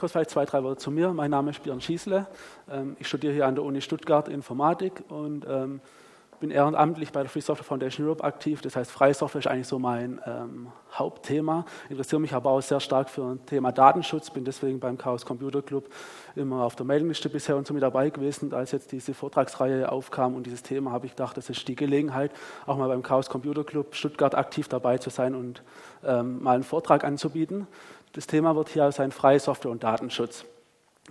kurz vielleicht zwei, drei Worte zu mir. Mein Name ist Björn Schießle. Ähm, ich studiere hier an der Uni Stuttgart Informatik und ähm, bin ehrenamtlich bei der Free Software Foundation Europe aktiv. Das heißt, freie Software ist eigentlich so mein ähm, Hauptthema. Interessiere mich aber auch sehr stark für ein Thema Datenschutz. Bin deswegen beim Chaos Computer Club immer auf der Mailingliste bisher und so mit dabei gewesen. Und als jetzt diese Vortragsreihe aufkam und dieses Thema, habe ich gedacht, das ist die Gelegenheit, auch mal beim Chaos Computer Club Stuttgart aktiv dabei zu sein und ähm, mal einen Vortrag anzubieten. Das Thema wird hier sein freie Software und Datenschutz.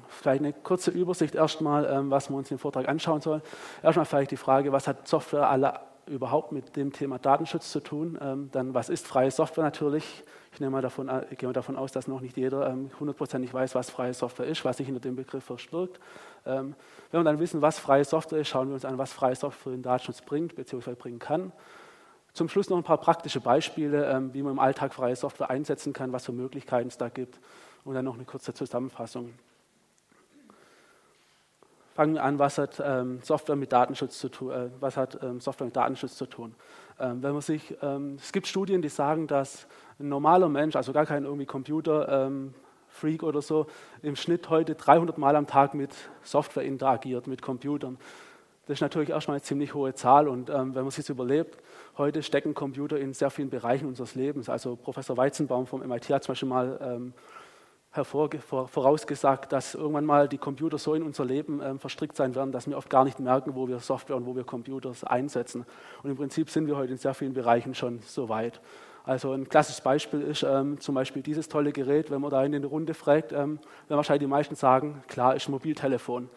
Vielleicht eine kurze Übersicht erstmal, ähm, was wir uns im Vortrag anschauen sollen. Erstmal vielleicht die Frage, was hat Software alle überhaupt mit dem Thema Datenschutz zu tun? Ähm, dann, was ist freie Software natürlich? Ich nehme mal davon, ich gehe mal davon aus, dass noch nicht jeder ähm, hundertprozentig weiß, was freie Software ist, was sich hinter dem Begriff verstärkt. Wenn wir dann wissen, was freie Software ist, schauen wir uns an, was freie Software für den Datenschutz bringt bzw. bringen kann. Zum Schluss noch ein paar praktische Beispiele, wie man im Alltag freie Software einsetzen kann, was für Möglichkeiten es da gibt und dann noch eine kurze Zusammenfassung fangen wir an, was hat ähm, Software mit Datenschutz zu tun? Äh, was hat ähm, Software mit Datenschutz zu tun? Ähm, wenn man sich, ähm, es gibt Studien, die sagen, dass ein normaler Mensch, also gar kein irgendwie Computer-Freak ähm, oder so, im Schnitt heute 300 Mal am Tag mit Software interagiert, mit Computern. Das ist natürlich erstmal eine ziemlich hohe Zahl und ähm, wenn man sich das überlebt, heute stecken Computer in sehr vielen Bereichen unseres Lebens. Also Professor Weizenbaum vom MIT hat zum Beispiel mal vorausgesagt, dass irgendwann mal die Computer so in unser Leben ähm, verstrickt sein werden, dass wir oft gar nicht merken, wo wir Software und wo wir Computers einsetzen. Und im Prinzip sind wir heute in sehr vielen Bereichen schon so weit. Also ein klassisches Beispiel ist ähm, zum Beispiel dieses tolle Gerät, wenn man da in eine Runde fragt, ähm, werden wahrscheinlich die meisten sagen, klar, ist ein Mobiltelefon.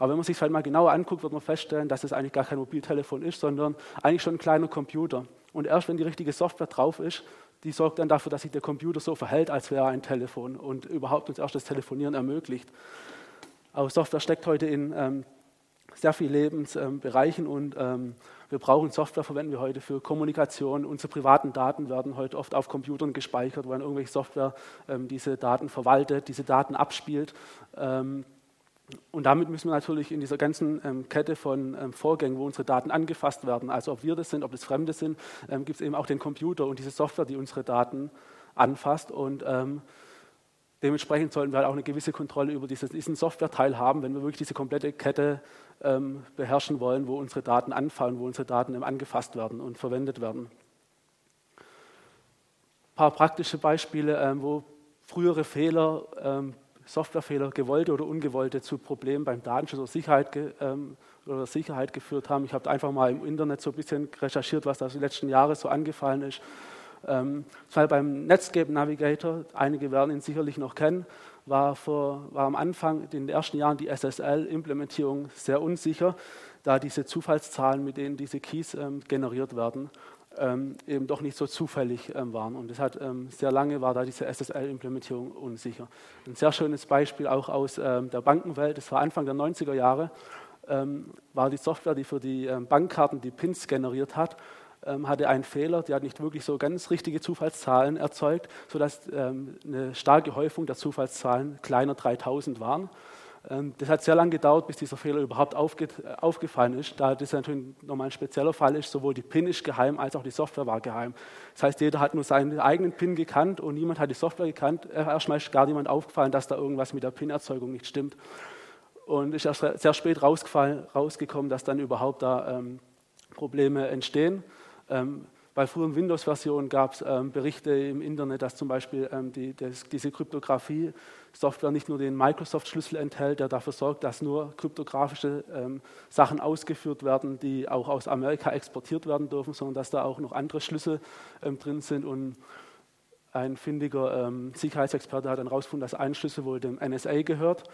Aber wenn man sich es halt mal genauer anguckt, wird man feststellen, dass es eigentlich gar kein Mobiltelefon ist, sondern eigentlich schon ein kleiner Computer. Und erst wenn die richtige Software drauf ist, die sorgt dann dafür, dass sich der Computer so verhält, als wäre er ein Telefon und überhaupt uns erst das Telefonieren ermöglicht. Auch Software steckt heute in ähm, sehr vielen Lebensbereichen ähm, und ähm, wir brauchen Software, verwenden wir heute für Kommunikation. Unsere privaten Daten werden heute oft auf Computern gespeichert, wo dann irgendwelche Software ähm, diese Daten verwaltet, diese Daten abspielt. Und damit müssen wir natürlich in dieser ganzen ähm, Kette von ähm, Vorgängen, wo unsere Daten angefasst werden, also ob wir das sind, ob das Fremde sind, ähm, gibt es eben auch den Computer und diese Software, die unsere Daten anfasst. Und ähm, dementsprechend sollten wir halt auch eine gewisse Kontrolle über dieses, diesen Software-Teil haben, wenn wir wirklich diese komplette Kette ähm, beherrschen wollen, wo unsere Daten anfallen, wo unsere Daten ähm, angefasst werden und verwendet werden. Ein paar praktische Beispiele, wo frühere Fehler Softwarefehler, gewollte oder ungewollte, zu Problemen beim Datenschutz oder Sicherheit, ähm, oder Sicherheit geführt haben. Ich habe einfach mal im Internet so ein bisschen recherchiert, was da die letzten Jahre so angefallen ist. Ähm, beim Netscape Navigator, einige werden ihn sicherlich noch kennen, war, vor, war am Anfang, in den ersten Jahren, die SSL-Implementierung sehr unsicher, da diese Zufallszahlen, mit denen diese Keys ähm, generiert werden, ähm, eben doch nicht so zufällig ähm, waren. Und das hat ähm, sehr lange war da diese SSL-Implementierung unsicher. Ein sehr schönes Beispiel auch aus ähm, der Bankenwelt, das war Anfang der 90er Jahre, ähm, war die Software, die für die ähm, Bankkarten die Pins generiert hat, hatte einen Fehler, die hat nicht wirklich so ganz richtige Zufallszahlen erzeugt, sodass eine starke Häufung der Zufallszahlen kleiner 3000 waren. Ähm, das hat sehr lange gedauert, bis dieser Fehler überhaupt aufge aufgefallen ist, da das natürlich nochmal ein spezieller Fall ist. Sowohl die PIN ist geheim, als auch die Software war geheim. Das heißt, jeder hat nur seinen eigenen PIN gekannt und niemand hat die Software gekannt. Erstmal ist gar niemand aufgefallen, dass da irgendwas mit der PIN-Erzeugung nicht stimmt. Und ist erst sehr spät rausgekommen, dass dann überhaupt da ähm, Probleme entstehen. Ähm, bei früheren Windows-Versionen gab es ähm, Berichte im Internet, dass zum Beispiel ähm, die, das, diese Kryptographie-Software nicht nur den Microsoft-Schlüssel enthält, der dafür sorgt, dass nur kryptografische ähm, Sachen ausgeführt werden, die auch aus Amerika exportiert werden dürfen, sondern dass da auch noch andere Schlüssel ähm, drin sind. Und ein findiger ähm, Sicherheitsexperte hat dann herausgefunden, dass ein Schlüssel wohl dem NSA gehört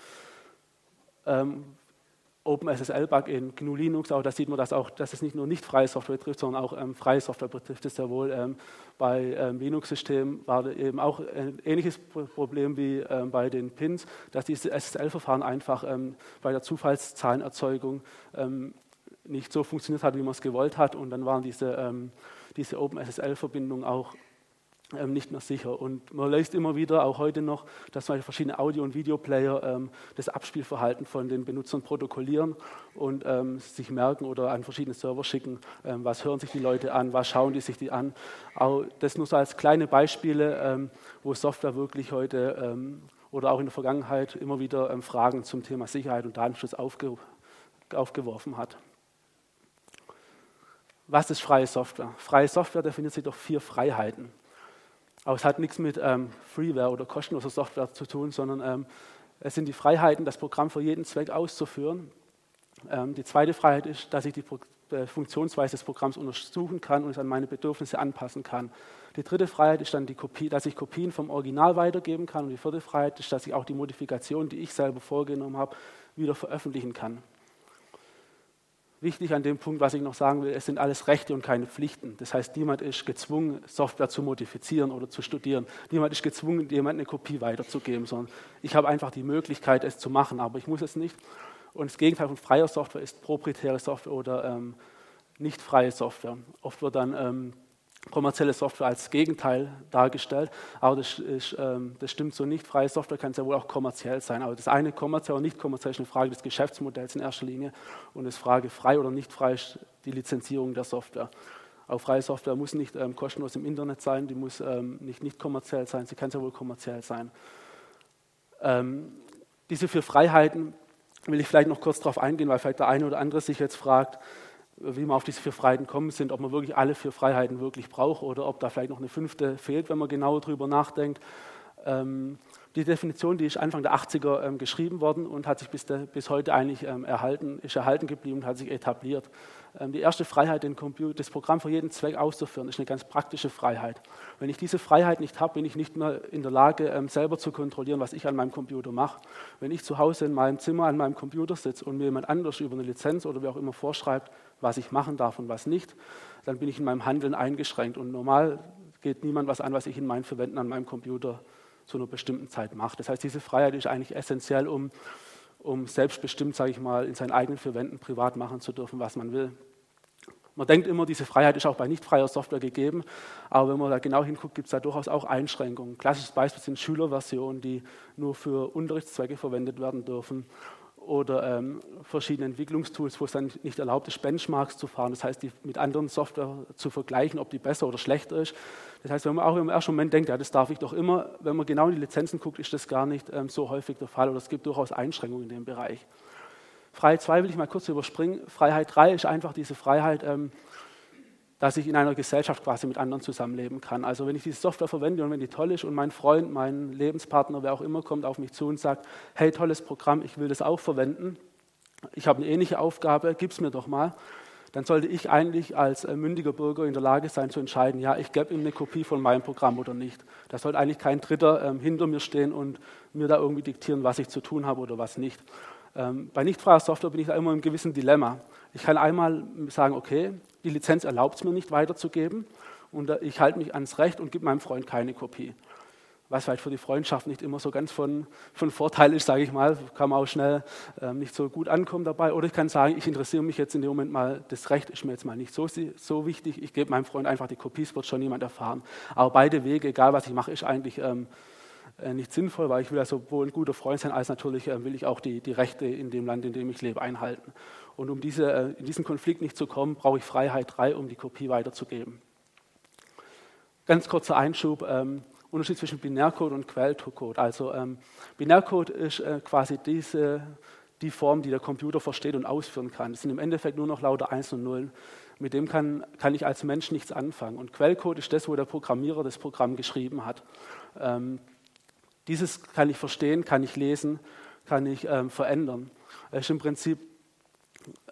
ähm, OpenSSL-Bug in GNU Linux, auch da sieht man, dass, auch, dass es nicht nur nicht freie Software betrifft, sondern auch ähm, freie Software betrifft es ja wohl. Ähm, bei ähm, Linux-Systemen war eben auch ein ähnliches Problem wie ähm, bei den Pins, dass diese SSL-Verfahren einfach ähm, bei der Zufallszahlenerzeugung ähm, nicht so funktioniert hat, wie man es gewollt hat. Und dann waren diese, diese OpenSSL-Verbindungen auch ähm, nicht mehr sicher. Und man liest immer wieder, auch heute noch, dass verschiedene Audio- und Videoplayer ähm, das Abspielverhalten von den Benutzern protokollieren und ähm, sich merken oder an verschiedene Server schicken, ähm, was hören sich die Leute an, was schauen die sich die an. Auch das nur so als kleine Beispiele, ähm, wo Software wirklich heute ähm, oder auch in der Vergangenheit immer wieder Fragen zum Thema Sicherheit und Datenschutz aufge aufgeworfen hat. Was ist freie Software? Freie Software definiert sich durch vier Freiheiten. Aber es hat nichts mit ähm, Freeware oder kostenloser Software zu tun, sondern ähm, es sind die Freiheiten, das Programm für jeden Zweck auszuführen. Ähm, die zweite Freiheit ist, dass ich die Pro äh, Funktionsweise des Programms untersuchen kann und es an meine Bedürfnisse anpassen kann. Die dritte Freiheit ist dann die Kopie, dass ich Kopien vom Original weitergeben kann. Und die vierte Freiheit ist, dass ich auch die Modifikationen, die ich selber vorgenommen habe, wieder veröffentlichen kann. Wichtig an dem Punkt, was ich noch sagen will, es sind alles Rechte und keine Pflichten. Das heißt, niemand ist gezwungen, Software zu modifizieren oder zu studieren. Niemand ist gezwungen, jemand eine Kopie weiterzugeben, sondern ich habe einfach die Möglichkeit, es zu machen, aber ich muss es nicht. Und das Gegenteil von freier Software ist proprietäre Software oder ähm, nicht freie Software. Oft wird dann ähm, kommerzielle Software als Gegenteil dargestellt, aber das, ist, ähm, das, stimmt so nicht. Freie Software kann sehr wohl auch kommerziell sein, aber das eine kommerziell oder nicht kommerziell ist eine Frage des Geschäftsmodells in erster Linie und das Frage frei oder nicht frei ist die Lizenzierung der Software. Auch freie Software muss nicht ähm, kostenlos im Internet sein, die muss ähm, nicht, nicht kommerziell sein, sie kann sehr wohl kommerziell sein. Ähm, diese vier Freiheiten will ich vielleicht noch kurz darauf eingehen, weil vielleicht der eine oder andere sich jetzt fragt, wie man auf diese vier Freiheiten kommen sind, ob man wirklich alle vier Freiheiten wirklich braucht oder ob da vielleicht noch eine fünfte fehlt, wenn man genauer darüber nachdenkt. Ähm, die Definition, die ist Anfang der 80er ähm, geschrieben worden und hat sich bis, de, bis heute eigentlich ähm, erhalten, ist erhalten geblieben und hat sich etabliert. Ähm, die erste Freiheit, den Computer, das Programm für jeden Zweck auszuführen, ist eine ganz praktische Freiheit. Wenn ich diese Freiheit nicht habe, bin ich nicht mehr in der Lage, ähm, selber zu kontrollieren, was ich an meinem Computer mache. Wenn ich zu Hause in meinem Zimmer an meinem Computer sitze und mir jemand anders über eine Lizenz oder wie auch immer vorschreibt, was ich machen darf und was nicht, dann bin ich in meinem Handeln eingeschränkt. Und normal geht niemand was an, was ich in meinen Verwenden an meinem Computer zu einer bestimmten Zeit macht. Das heißt, diese Freiheit ist eigentlich essentiell, um, um selbstbestimmt, sage ich mal, in seinen eigenen vier Wänden privat machen zu dürfen, was man will. Man denkt immer, diese Freiheit ist auch bei nicht freier Software gegeben, aber wenn man da genau hinguckt, gibt es da durchaus auch Einschränkungen. Klassisches Beispiel sind Schülerversionen, die nur für Unterrichtszwecke verwendet werden dürfen oder ähm, verschiedene Entwicklungstools, wo es dann nicht erlaubt ist, Benchmarks zu fahren. Das heißt, die mit anderen Software zu vergleichen, ob die besser oder schlechter ist. Das heißt, wenn man auch im ersten Moment denkt, ja, das darf ich doch immer, wenn man genau in die Lizenzen guckt, ist das gar nicht ähm, so häufig der Fall oder es gibt durchaus Einschränkungen in dem Bereich. Freiheit 2 will ich mal kurz überspringen. Freiheit 3 ist einfach diese Freiheit, ähm, dass ich in einer Gesellschaft quasi mit anderen zusammenleben kann. Also wenn ich diese Software verwende und wenn die toll ist und mein Freund, mein Lebenspartner, wer auch immer kommt auf mich zu und sagt, hey, tolles Programm, ich will das auch verwenden, ich habe eine ähnliche Aufgabe, gib es mir doch mal, dann sollte ich eigentlich als äh, mündiger Bürger in der Lage sein zu entscheiden, ja, ich gebe ihm eine Kopie von meinem Programm oder nicht. Da sollte eigentlich kein Dritter ähm, hinter mir stehen und mir da irgendwie diktieren, was ich zu tun habe oder was nicht. Ähm, bei nichtfreier Software bin ich da immer im gewissen Dilemma. Ich kann einmal sagen, okay, die Lizenz erlaubt es mir nicht weiterzugeben und ich halte mich ans Recht und gebe meinem Freund keine Kopie. Was vielleicht für die Freundschaft nicht immer so ganz von, von Vorteil ist, sage ich mal, kann man auch schnell ähm, nicht so gut ankommen dabei. Oder ich kann sagen, ich interessiere mich jetzt in dem Moment mal, das Recht ist mir jetzt mal nicht so, so wichtig, ich gebe meinem Freund einfach die Kopie, es wird schon niemand erfahren. Aber beide Wege, egal was ich mache, ist eigentlich ähm, äh, nicht sinnvoll, weil ich will ja sowohl ein guter Freund sein, als natürlich äh, will ich auch die, die Rechte in dem Land, in dem ich lebe, einhalten. Und um diese, äh, in diesen Konflikt nicht zu kommen, brauche ich Freiheit 3, um die Kopie weiterzugeben. Ganz kurzer Einschub, ähm, Unterschied zwischen Binärcode und Quellcode. Also ähm, Binärcode ist äh, quasi diese, die Form, die der Computer versteht und ausführen kann. Das sind im Endeffekt nur noch lauter Eins und Nullen. Mit dem kann, kann ich als Mensch nichts anfangen. Und Quellcode ist das, wo der Programmierer das Programm geschrieben hat. Ähm, dieses kann ich verstehen, kann ich lesen, kann ich ähm, verändern. Es ist im Prinzip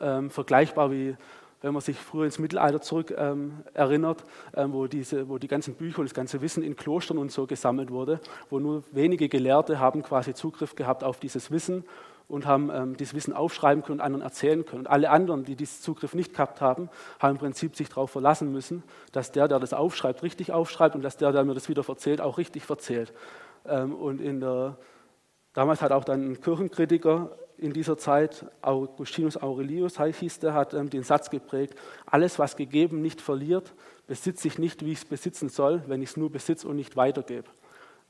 ähm, vergleichbar wie wenn man sich früher ins Mittelalter zurück ähm, erinnert, ähm, wo, diese, wo die ganzen Bücher und das ganze Wissen in Klostern und so gesammelt wurde, wo nur wenige Gelehrte haben quasi Zugriff gehabt auf dieses Wissen und haben ähm, dieses Wissen aufschreiben können und anderen erzählen können. Und alle anderen, die diesen Zugriff nicht gehabt haben, haben im Prinzip sich darauf verlassen müssen, dass der, der das aufschreibt, richtig aufschreibt und dass der, der mir das wieder erzählt, auch richtig erzählt. Ähm, und in der, damals hat auch dann ein Kirchenkritiker in dieser Zeit, Augustinus Aurelius hieß der, hat ähm, den Satz geprägt, alles, was gegeben nicht verliert, besitze ich nicht, wie ich es besitzen soll, wenn ich es nur besitze und nicht weitergebe.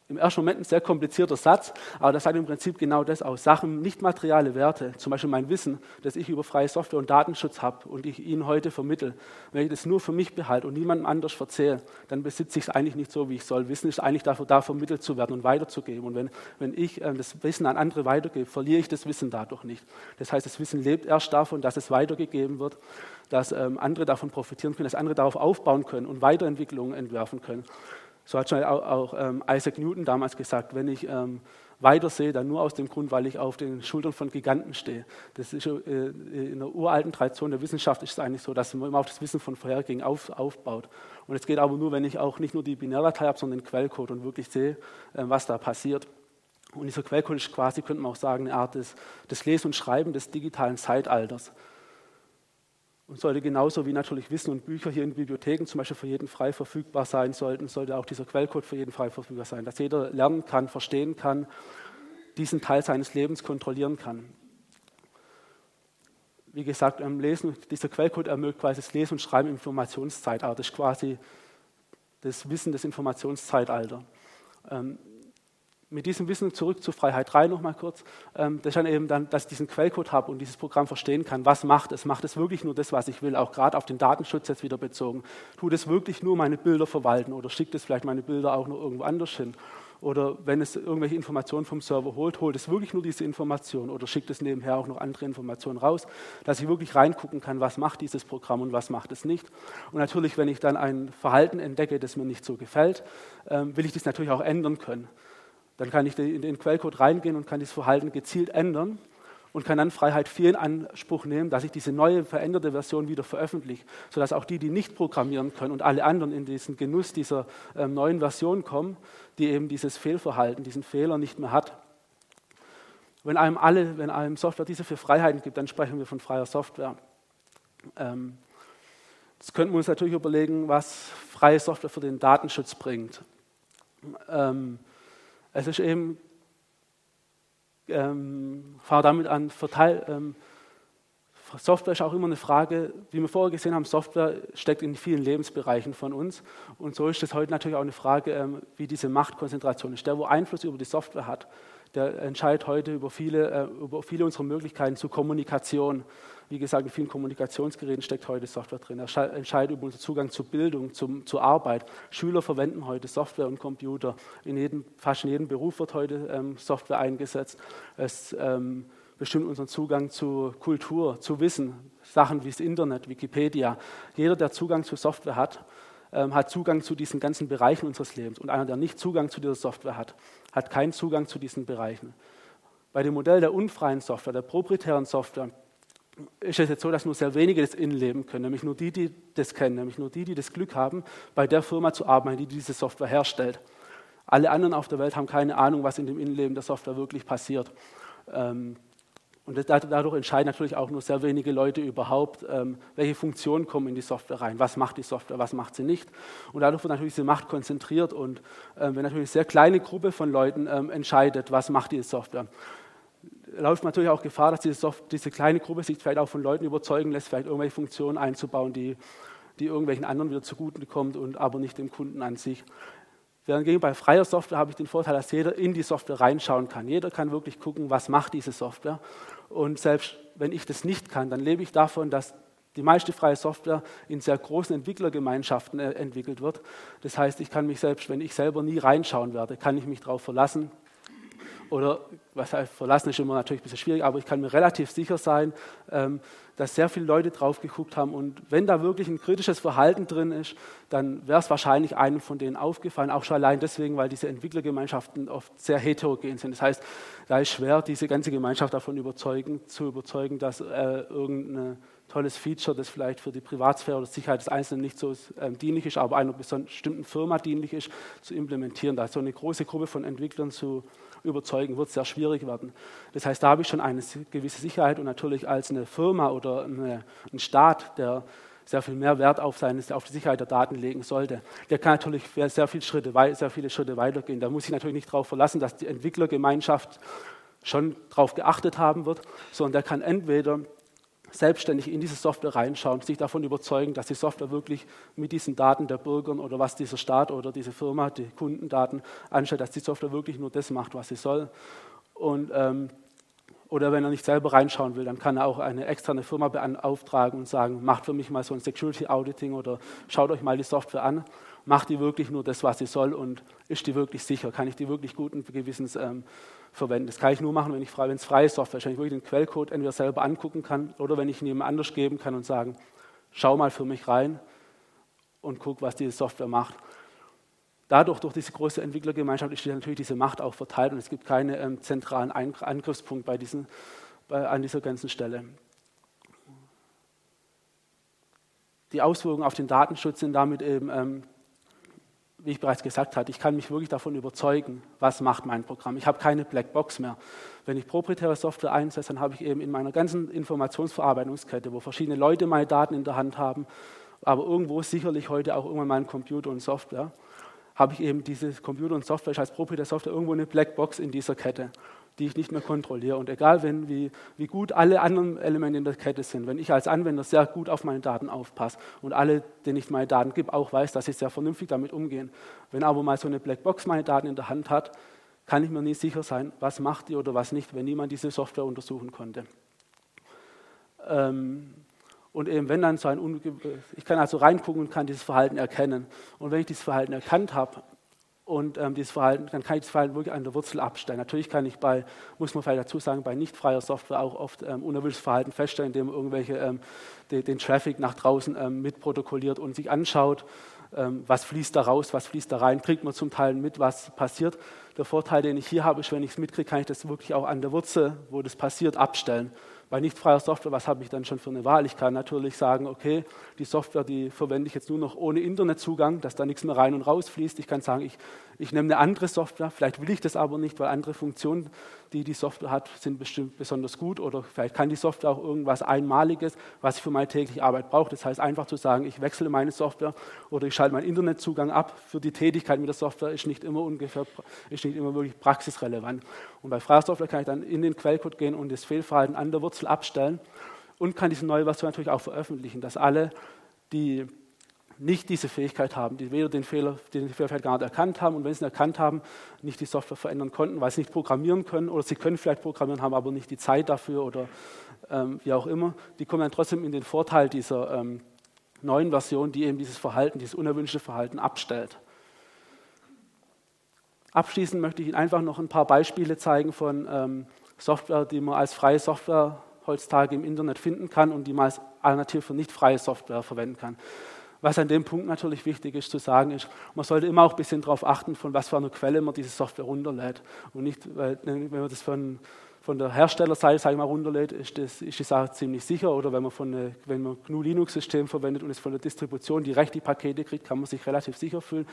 Im ersten Moment ein sehr komplizierter Satz, aber das sagt im Prinzip genau das aus. Sachen, nicht materiale Werte, zum Beispiel mein Wissen, das ich über freie Software und Datenschutz habe und ich Ihnen heute vermittle, wenn ich das nur für mich behalte und niemandem anders erzähle, dann besitze ich es eigentlich nicht so, wie ich soll. Wissen ist eigentlich dafür da, vermittelt zu werden und weiterzugeben. Und wenn, wenn ich äh, das Wissen an andere weitergebe, verliere ich das Wissen dadurch nicht. Das heißt, das Wissen lebt erst davon, dass es weitergegeben wird, dass ähm, andere davon profitieren können, dass andere darauf aufbauen können und Weiterentwicklungen entwerfen können. So hat schon auch, ähm, Isaac Newton damals gesagt, wenn ich ähm, weitersehe, dann nur aus dem Grund, weil ich auf den Schultern von Giganten stehe. Das ist äh, in der uralten Tradition der Wissenschaft ist es eigentlich so, dass man immer auf das Wissen von vorhergehend auf, aufbaut. Und es geht aber nur, wenn ich auch nicht nur die Binärdatei habe, sondern den Quellcode und wirklich sehe, äh, was da passiert. Und dieser Quellcode ist quasi, könnte man auch sagen, eine Art des, des Lesen und Schreiben des digitalen Zeitalters und sollte genauso wie natürlich Wissen und Bücher hier in Bibliotheken zum Beispiel für jeden frei verfügbar sein sollten, sollte auch dieser Quellcode für jeden frei verfügbar sein, dass jeder lernen kann, verstehen kann, diesen Teil seines Lebens kontrollieren kann. Wie gesagt, ähm, Lesen, dieser Quellcode ermöglicht quasi das Lesen und Schreiben im Informationszeitalter. Das ist quasi das Wissen des Informationszeitalters. Mit diesem Wissen zurück zu Freiheit 3 nochmal kurz, ähm, das ist dann eben dann, dass ich diesen Quellcode habe und dieses Programm verstehen kann, was macht es. Macht es wirklich nur das, was ich will, auch gerade auf den Datenschutz jetzt wieder bezogen. Tut es wirklich nur meine Bilder verwalten oder schickt es vielleicht meine Bilder auch noch irgendwo anders hin? Oder wenn es irgendwelche Informationen vom Server holt, holt es wirklich nur diese Information oder schickt es nebenher auch noch andere Informationen raus, dass ich wirklich reingucken kann, was macht dieses Programm und was macht es nicht. Und natürlich, wenn ich dann ein Verhalten entdecke, das mir nicht so gefällt, ähm, will ich das natürlich auch ändern können. Dann kann ich in den Quellcode reingehen und kann dieses Verhalten gezielt ändern und kann dann Freiheit 4 in Anspruch nehmen, dass ich diese neue, veränderte Version wieder veröffentliche, sodass auch die, die nicht programmieren können und alle anderen in diesen Genuss dieser äh, neuen Version kommen, die eben dieses Fehlverhalten, diesen Fehler nicht mehr hat. Wenn einem alle, wenn einem Software diese vier Freiheiten gibt, dann sprechen wir von freier Software. Ähm, jetzt könnten wir uns natürlich überlegen, was freie Software für den Datenschutz bringt. Ähm, es ist eben, ähm, fahre damit an, verteil, ähm, Software ist auch immer eine Frage, wie wir vorher gesehen haben, Software steckt in vielen Lebensbereichen von uns. Und so ist es heute natürlich auch eine Frage, ähm, wie diese Machtkonzentration ist. Der, wo Einfluss über die Software hat, der entscheidet heute über viele, äh, über viele unserer Möglichkeiten zur Kommunikation. Wie gesagt, in vielen Kommunikationsgeräten steckt heute Software drin. Er entscheidet über unseren Zugang zur Bildung, zum, zur Arbeit. Schüler verwenden heute Software und Computer. In jedem, fast in jedem Beruf wird heute ähm, Software eingesetzt. Es ähm, bestimmt unseren Zugang zu Kultur, zu Wissen, Sachen wie das Internet, Wikipedia. Jeder, der Zugang zu Software hat, ähm, hat Zugang zu diesen ganzen Bereichen unseres Lebens. Und einer, der nicht Zugang zu dieser Software hat, hat keinen Zugang zu diesen Bereichen. Bei dem Modell der unfreien Software, der proprietären Software, ist es jetzt so, dass nur sehr wenige das innenleben können, nämlich nur die, die das kennen, nämlich nur die, die das Glück haben, bei der Firma zu arbeiten, die diese Software herstellt. Alle anderen auf der Welt haben keine Ahnung, was in dem Innenleben der Software wirklich passiert. Ähm, und dadurch entscheiden natürlich auch nur sehr wenige Leute überhaupt, ähm, welche Funktionen kommen in die Software rein, was macht die Software, was macht sie nicht. Und dadurch wird natürlich diese Macht konzentriert und ähm, wenn natürlich eine sehr kleine Gruppe von Leuten entscheidet, was macht die Software, läuft natürlich auch Gefahr, dass diese, Soft diese kleine Gruppe sich vielleicht auch von Leuten überzeugen lässt, vielleicht irgendwelche Funktionen einzubauen, die, die irgendwelchen anderen wieder zugute kommt und aber nicht dem Kunden an sich. Während bei freier Software habe ich den Vorteil, dass jeder in die Software reinschauen kann. Jeder kann wirklich gucken, was macht diese Software. Und selbst wenn ich das nicht kann, dann lebe ich davon, dass die meiste freie Software in sehr großen Entwicklergemeinschaften äh, entwickelt wird. Das heißt, ich kann mich selbst, wenn ich selber nie reinschauen werde, kann ich mich darauf verlassen, oder was heißt, verlassen ist immer natürlich ein bisschen schwierig, aber ich kann mir relativ sicher sein, ähm, dass sehr viele Leute drauf geguckt haben und wenn da wirklich ein kritisches Verhalten drin ist, dann wäre es wahrscheinlich einem von denen aufgefallen, auch schon allein deswegen, weil diese Entwicklergemeinschaften oft sehr heterogen sind. Das heißt, da ist schwer, diese ganze Gemeinschaft davon überzeugen, zu überzeugen, dass äh, irgendein tolles Feature, das vielleicht für die Privatsphäre oder Sicherheit des Einzelnen nicht so äh, dienlich ist, aber einer bestimmten Firma dienlich ist, zu implementieren. Da so eine große Gruppe von Entwicklern zu überzeugen, wird sehr schwierig werden. Das heißt, da habe ich schon eine gewisse Sicherheit und natürlich als eine Firma oder eine, ein Staat, der sehr viel mehr Wert auf, seine, auf die Sicherheit der Daten legen sollte. Der kann natürlich sehr, viele Schritte, sehr viele Schritte weitergehen. Da muss ich natürlich nicht darauf verlassen, dass die Entwicklergemeinschaft schon darauf geachtet haben wird, sondern der kann entweder selbstständig in diese Software reinschauen, sich davon überzeugen, dass die Software wirklich mit diesen Daten der Bürger oder was dieser Staat oder diese Firma, die Kundendaten anstellt, dass die Software wirklich nur das macht, was sie soll. Und, ähm, oder wenn er nicht selber reinschauen will, dann kann er auch eine externe Firma beauftragen und sagen, macht für mich mal so ein Security Auditing oder schaut euch mal die Software an, macht die wirklich nur das, was sie soll und ist die wirklich sicher, kann ich die wirklich guten Gewissens ähm, verwenden. Das kann ich nur machen, wenn ich wenn es freie Software ist, wenn ich wirklich den Quellcode entweder selber angucken kann oder wenn ich ihn jemand anders geben kann und sagen, schau mal für mich rein und guck, was diese Software macht. Dadurch, durch diese große Entwicklergemeinschaft, ist natürlich diese Macht auch verteilt und es gibt keinen ähm, zentralen Angriffspunkt bei diesen, bei, an dieser ganzen Stelle. Die Auswirkungen auf den Datenschutz sind damit eben ähm, wie ich bereits gesagt habe, ich kann mich wirklich davon überzeugen, was macht mein Programm. Ich habe keine Blackbox mehr. Wenn ich proprietäre Software einsetze, dann habe ich eben in meiner ganzen Informationsverarbeitungskette, wo verschiedene Leute meine Daten in der Hand haben, aber irgendwo sicherlich heute auch irgendwann mein Computer und Software, habe ich eben diese Computer und Software als proprietäre Software irgendwo eine Blackbox in dieser Kette die ich nicht mehr kontrolliere. Und egal, wenn, wie, wie gut alle anderen Elemente in der Kette sind, wenn ich als Anwender sehr gut auf meine Daten aufpasse und alle, denen ich meine Daten gebe, auch weiß, dass sie sehr vernünftig damit umgehen. Wenn aber mal so eine Blackbox meine Daten in der Hand hat, kann ich mir nie sicher sein, was macht die oder was nicht, wenn niemand diese Software untersuchen konnte. Ähm, und eben wenn dann so ein, ich kann also reingucken und kann dieses Verhalten erkennen. Und wenn ich dieses Verhalten erkannt habe, und ähm, dieses Verhalten, dann kann ich das Verhalten wirklich an der Wurzel abstellen. Natürlich kann ich bei, muss man vielleicht dazu sagen, bei nicht freier Software auch oft ähm, unerwünschtes Verhalten feststellen, indem man irgendwelche ähm, de, den Traffic nach draußen ähm, mitprotokolliert und sich anschaut, ähm, was fließt da raus, was fließt da rein, kriegt man zum Teil mit, was passiert. Der Vorteil, den ich hier habe, ist, wenn ich es mitkriege, kann ich das wirklich auch an der Wurzel, wo das passiert, abstellen. Bei nicht freier Software, was habe ich dann schon für eine Wahl? Ich kann natürlich sagen, okay, die Software, die verwende ich jetzt nur noch ohne Internetzugang, dass da nichts mehr rein und raus fließt. Ich kann sagen, ich, ich nehme eine andere Software, vielleicht will ich das aber nicht, weil andere Funktionen, die die Software hat, sind bestimmt besonders gut oder vielleicht kann die Software auch irgendwas Einmaliges, was ich für meine tägliche Arbeit brauche. Das heißt, einfach zu sagen, ich wechsle meine Software oder ich schalte meinen Internetzugang ab für die Tätigkeit mit der Software, ist nicht immer ungefähr, ist nicht immer wirklich praxisrelevant. Und bei freier Software kann ich dann in den Quellcode gehen und das Fehlverhalten an der Wurzel abstellen und kann diese neue Version natürlich auch veröffentlichen, dass alle, die nicht diese Fähigkeit haben, die weder den Fehler, den Fehler vielleicht gar nicht erkannt haben und wenn sie ihn erkannt haben, nicht die Software verändern konnten, weil sie nicht programmieren können oder sie können vielleicht programmieren, haben aber nicht die Zeit dafür oder ähm, wie auch immer, die kommen dann trotzdem in den Vorteil dieser ähm, neuen Version, die eben dieses Verhalten, dieses unerwünschte Verhalten abstellt. Abschließend möchte ich Ihnen einfach noch ein paar Beispiele zeigen von ähm, Software, die man als freie Software heutzutage im Internet finden kann und die man als Alternative für nicht freie Software verwenden kann. Was an dem Punkt natürlich wichtig ist zu sagen, ist, man sollte immer auch ein bisschen darauf achten, von was für einer Quelle man diese Software runterlädt. Und nicht, weil, wenn man das von, von der Herstellerseite sage ich mal, runterlädt, ist, das, ist die Sache ziemlich sicher. Oder wenn man, von wenn man GNU Linux-System verwendet und es von der Distribution direkt die Pakete kriegt, kann man sich relativ sicher fühlen.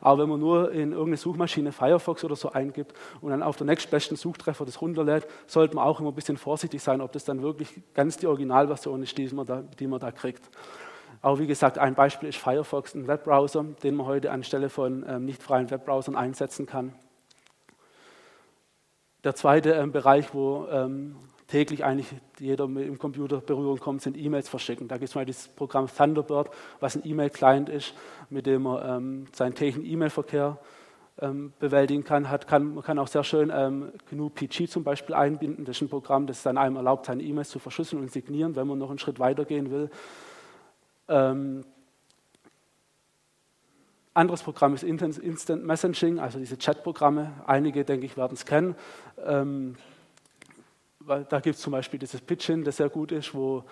Aber wenn man nur in irgendeine Suchmaschine Firefox oder so eingibt und dann auf der nächstbesten Suchtreffer das runterlädt, sollte man auch immer ein bisschen vorsichtig sein, ob das dann wirklich ganz die Originalversion ist, die man da, die man da kriegt. Aber wie gesagt, ein Beispiel ist Firefox, ein Webbrowser, den man heute anstelle von ähm, nicht freien Webbrowsern einsetzen kann. Der zweite ähm, Bereich, wo ähm, täglich eigentlich jeder mit dem Computer Berührung kommt, sind E-Mails verschicken. Da gibt es mal das Programm Thunderbird, was ein E-Mail-Client ist, mit dem man ähm, seinen täglichen E-Mail-Verkehr ähm, bewältigen kann. Hat, kann. Man kann auch sehr schön ähm, GNU PG zum Beispiel einbinden. Das ist ein Programm, das dann einem erlaubt, seine E-Mails zu verschlüsseln und signieren, wenn man noch einen Schritt weiter gehen will. Ähm, anderes Programm ist Instant Messaging, also diese Chat-Programme. Einige, denke ich, werden es kennen. Ähm, da gibt es zum Beispiel dieses Pitchin, das sehr gut ist, wo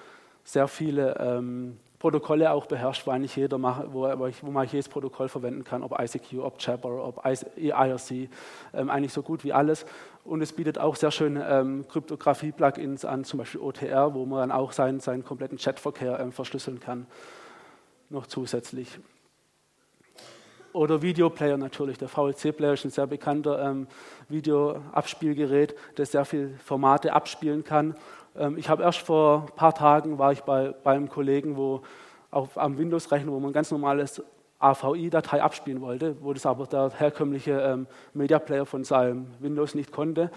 sehr viele ähm, Protokolle auch beherrscht, weil nicht jeder macht, wo, wo man jedes Protokoll verwenden kann, ob ICQ, ob Jabber, ob IRC, ähm, eigentlich so gut wie alles. Und es bietet auch sehr schöne ähm, Kryptographie-Plugins an, zum Beispiel OTR, wo man dann auch seinen, seinen kompletten Chatverkehr ähm, verschlüsseln kann, noch zusätzlich. Oder Videoplayer natürlich. Der VLC-Player ist ein sehr bekannter ähm, Videoabspielgerät, das sehr viele Formate abspielen kann ähm, ich habe erst vor ein paar Tagen war ich bei, bei einem Kollegen, wo auf, am Windows-Rechner, wo man ganz normales AVI-Datei abspielen wollte, wo das aber der herkömmliche ähm, Media Player von seinem Windows nicht konnte.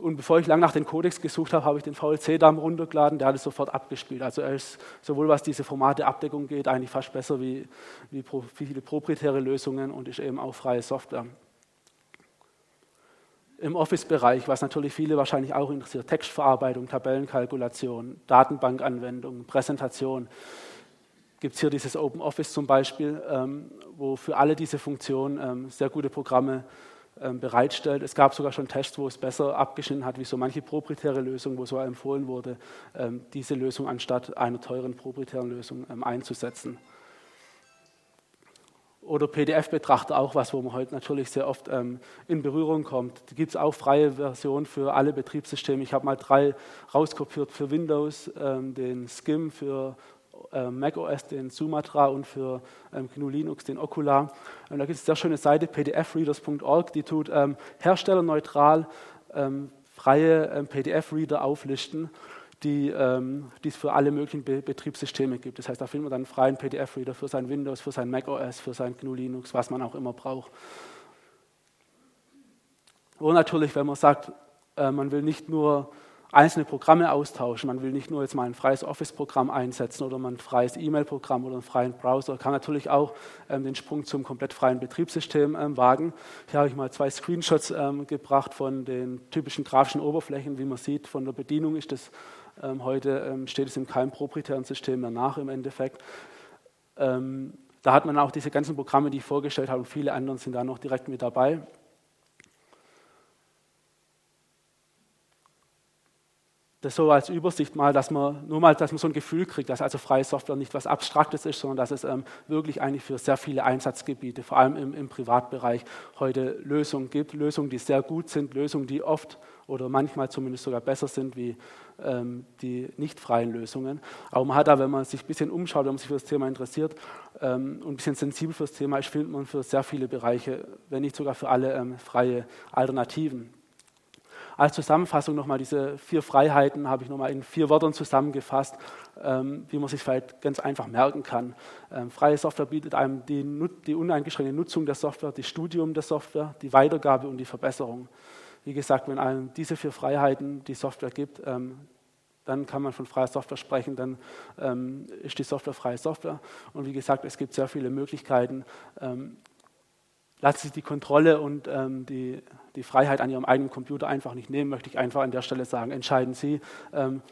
Und bevor ich lange nach den Codecs gesucht habe, habe ich den VLC-DAM runtergeladen, der hat es sofort abgespielt. Also er ist sowohl was diese Formate-Abdeckung geht, eigentlich fast besser wie, wie viele proprietäre Lösungen und ist eben auch freie Software. Im Office-Bereich, was natürlich viele wahrscheinlich auch interessiert, Textverarbeitung, Tabellenkalkulation, Datenbankanwendung, Präsentation, gibt es hier dieses Open Office zum Beispiel, ähm, wo für alle diese Funktionen ähm, sehr gute Programme ähm, bereitstellt. Es gab sogar schon Tests, wo es besser abgeschnitten hat, wie so manche proprietäre Lösung, wo so empfohlen wurde, ähm, diese Lösung anstatt einer teuren proprietären Lösung ähm, einzusetzen. Oder PDF-Betrachter, auch was, wo man heute natürlich sehr oft in Berührung kommt. Da gibt es auch freie Versionen für alle Betriebssysteme. Ich habe mal drei rauskopiert für Windows, den Skim für macOS den Sumatra und für ähm, GNU Linux den Okular. Und da gibt es eine sehr schöne Seite, pdfreaders.org, die tut ähm, herstellerneutral ähm, freie ähm, PDF-Reader auflisten, die, ähm, die es für alle möglichen Be Betriebssysteme gibt. Das heißt, da findet man dann einen freien PDF-Reader für sein Windows, für sein macOS, für sein GNU Linux, was man auch immer braucht. Und natürlich, wenn man sagt, äh, man will nicht nur einzelne Programme austauschen. Man will nicht nur jetzt mal ein freies Office-Programm einsetzen oder mal ein freies E-Mail-Programm oder einen freien Browser, kann natürlich auch ähm, den Sprung zum komplett freien Betriebssystem ähm, wagen. Hier habe ich mal zwei Screenshots ähm, gebracht von den typischen grafischen Oberflächen. Wie man sieht, von der Bedienung ist das ähm, heute, ähm, steht es in keinem proprietären System mehr nach im Endeffekt. Ähm, da hat man auch diese ganzen Programme, die ich vorgestellt habe, und viele andere sind da noch direkt mit dabei. Das so als Übersicht mal, dass man nur mal, dass man so ein Gefühl kriegt, dass also freie Software nicht was Abstraktes ist, sondern dass es ähm, wirklich eigentlich für sehr viele Einsatzgebiete, vor allem im, im, Privatbereich, heute Lösungen gibt. Lösungen, die sehr gut sind, Lösungen, die oft oder manchmal zumindest sogar besser sind wie ähm, die nicht freien Lösungen. Aber man hat da, wenn man sich ein bisschen umschaut, wenn man sich für das Thema interessiert ähm, und ein bisschen sensibel für das Thema ist, findet man für sehr viele Bereiche, wenn nicht sogar für alle ähm, freie Alternativen. Als Zusammenfassung nochmal diese vier Freiheiten habe ich nochmal in vier Wörtern zusammengefasst, ähm, wie man sich vielleicht ganz einfach merken kann. Ähm, freie Software bietet einem die, die uneingeschränkte Nutzung der Software, das Studium der Software, die Weitergabe und die Verbesserung. Wie gesagt, wenn einem diese vier Freiheiten die Software gibt, ähm, dann kann man von freier Software sprechen, dann ähm, ist die Software freie Software. Und wie gesagt, es gibt sehr viele Möglichkeiten. Ähm, lassen Sie die Kontrolle und ähm, die die Freiheit an Ihrem eigenen Computer einfach nicht nehmen, möchte ich einfach an der Stelle sagen. Entscheiden Sie, ähm,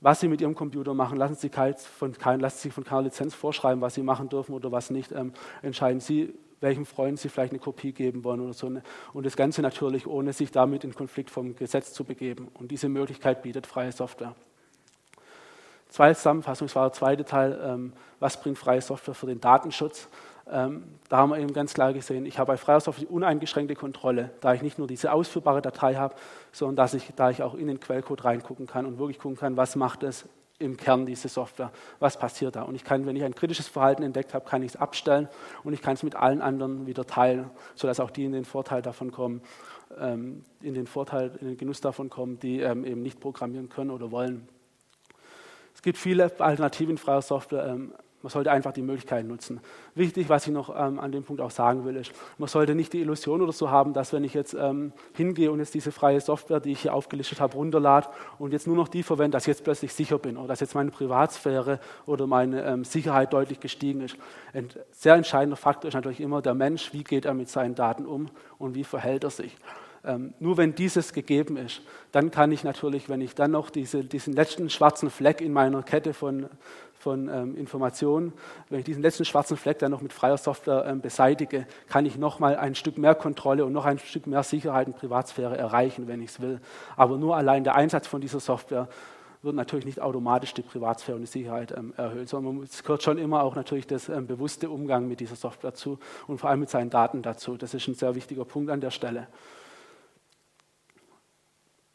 was Sie mit Ihrem Computer machen. Lassen Sie, von, lassen Sie von keiner Lizenz vorschreiben, was Sie machen dürfen oder was nicht. Ähm, entscheiden Sie, welchem Freund Sie vielleicht eine Kopie geben wollen oder so. Und das Ganze natürlich, ohne sich damit in Konflikt vom Gesetz zu begeben. Und diese Möglichkeit bietet freie Software. Zweite Zusammenfassung, das war der zweite Teil, ähm, was bringt freie Software für den Datenschutz? Ähm, da haben wir eben ganz klar gesehen, ich habe bei die uneingeschränkte Kontrolle, da ich nicht nur diese ausführbare Datei habe, sondern dass ich, da ich auch in den Quellcode reingucken kann und wirklich gucken kann, was macht es im Kern diese Software, was passiert da. Und ich kann, wenn ich ein kritisches Verhalten entdeckt habe, kann ich es abstellen und ich kann es mit allen anderen wieder teilen, sodass auch die in den Vorteil davon kommen, ähm, in den Vorteil, in den Genuss davon kommen, die ähm, eben nicht programmieren können oder wollen. Es gibt viele Alternativen freier Software. Man sollte einfach die Möglichkeit nutzen. Wichtig, was ich noch ähm, an dem Punkt auch sagen will, ist, man sollte nicht die Illusion oder so haben, dass wenn ich jetzt ähm, hingehe und jetzt diese freie Software, die ich hier aufgelistet habe, runterlade und jetzt nur noch die verwende, dass ich jetzt plötzlich sicher bin oder dass jetzt meine Privatsphäre oder meine ähm, Sicherheit deutlich gestiegen ist. Ein sehr entscheidender Faktor ist natürlich immer der Mensch, wie geht er mit seinen Daten um und wie verhält er sich. Ähm, nur wenn dieses gegeben ist, dann kann ich natürlich, wenn ich dann noch diese, diesen letzten schwarzen Fleck in meiner Kette von von ähm, Informationen. Wenn ich diesen letzten schwarzen Fleck dann noch mit freier Software ähm, beseitige, kann ich nochmal ein Stück mehr Kontrolle und noch ein Stück mehr Sicherheit und Privatsphäre erreichen, wenn ich es will. Aber nur allein der Einsatz von dieser Software wird natürlich nicht automatisch die Privatsphäre und die Sicherheit ähm, erhöht, sondern es gehört schon immer auch natürlich das ähm, bewusste Umgang mit dieser Software zu und vor allem mit seinen Daten dazu. Das ist ein sehr wichtiger Punkt an der Stelle.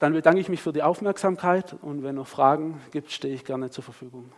Dann bedanke ich mich für die Aufmerksamkeit und wenn noch Fragen gibt, stehe ich gerne zur Verfügung.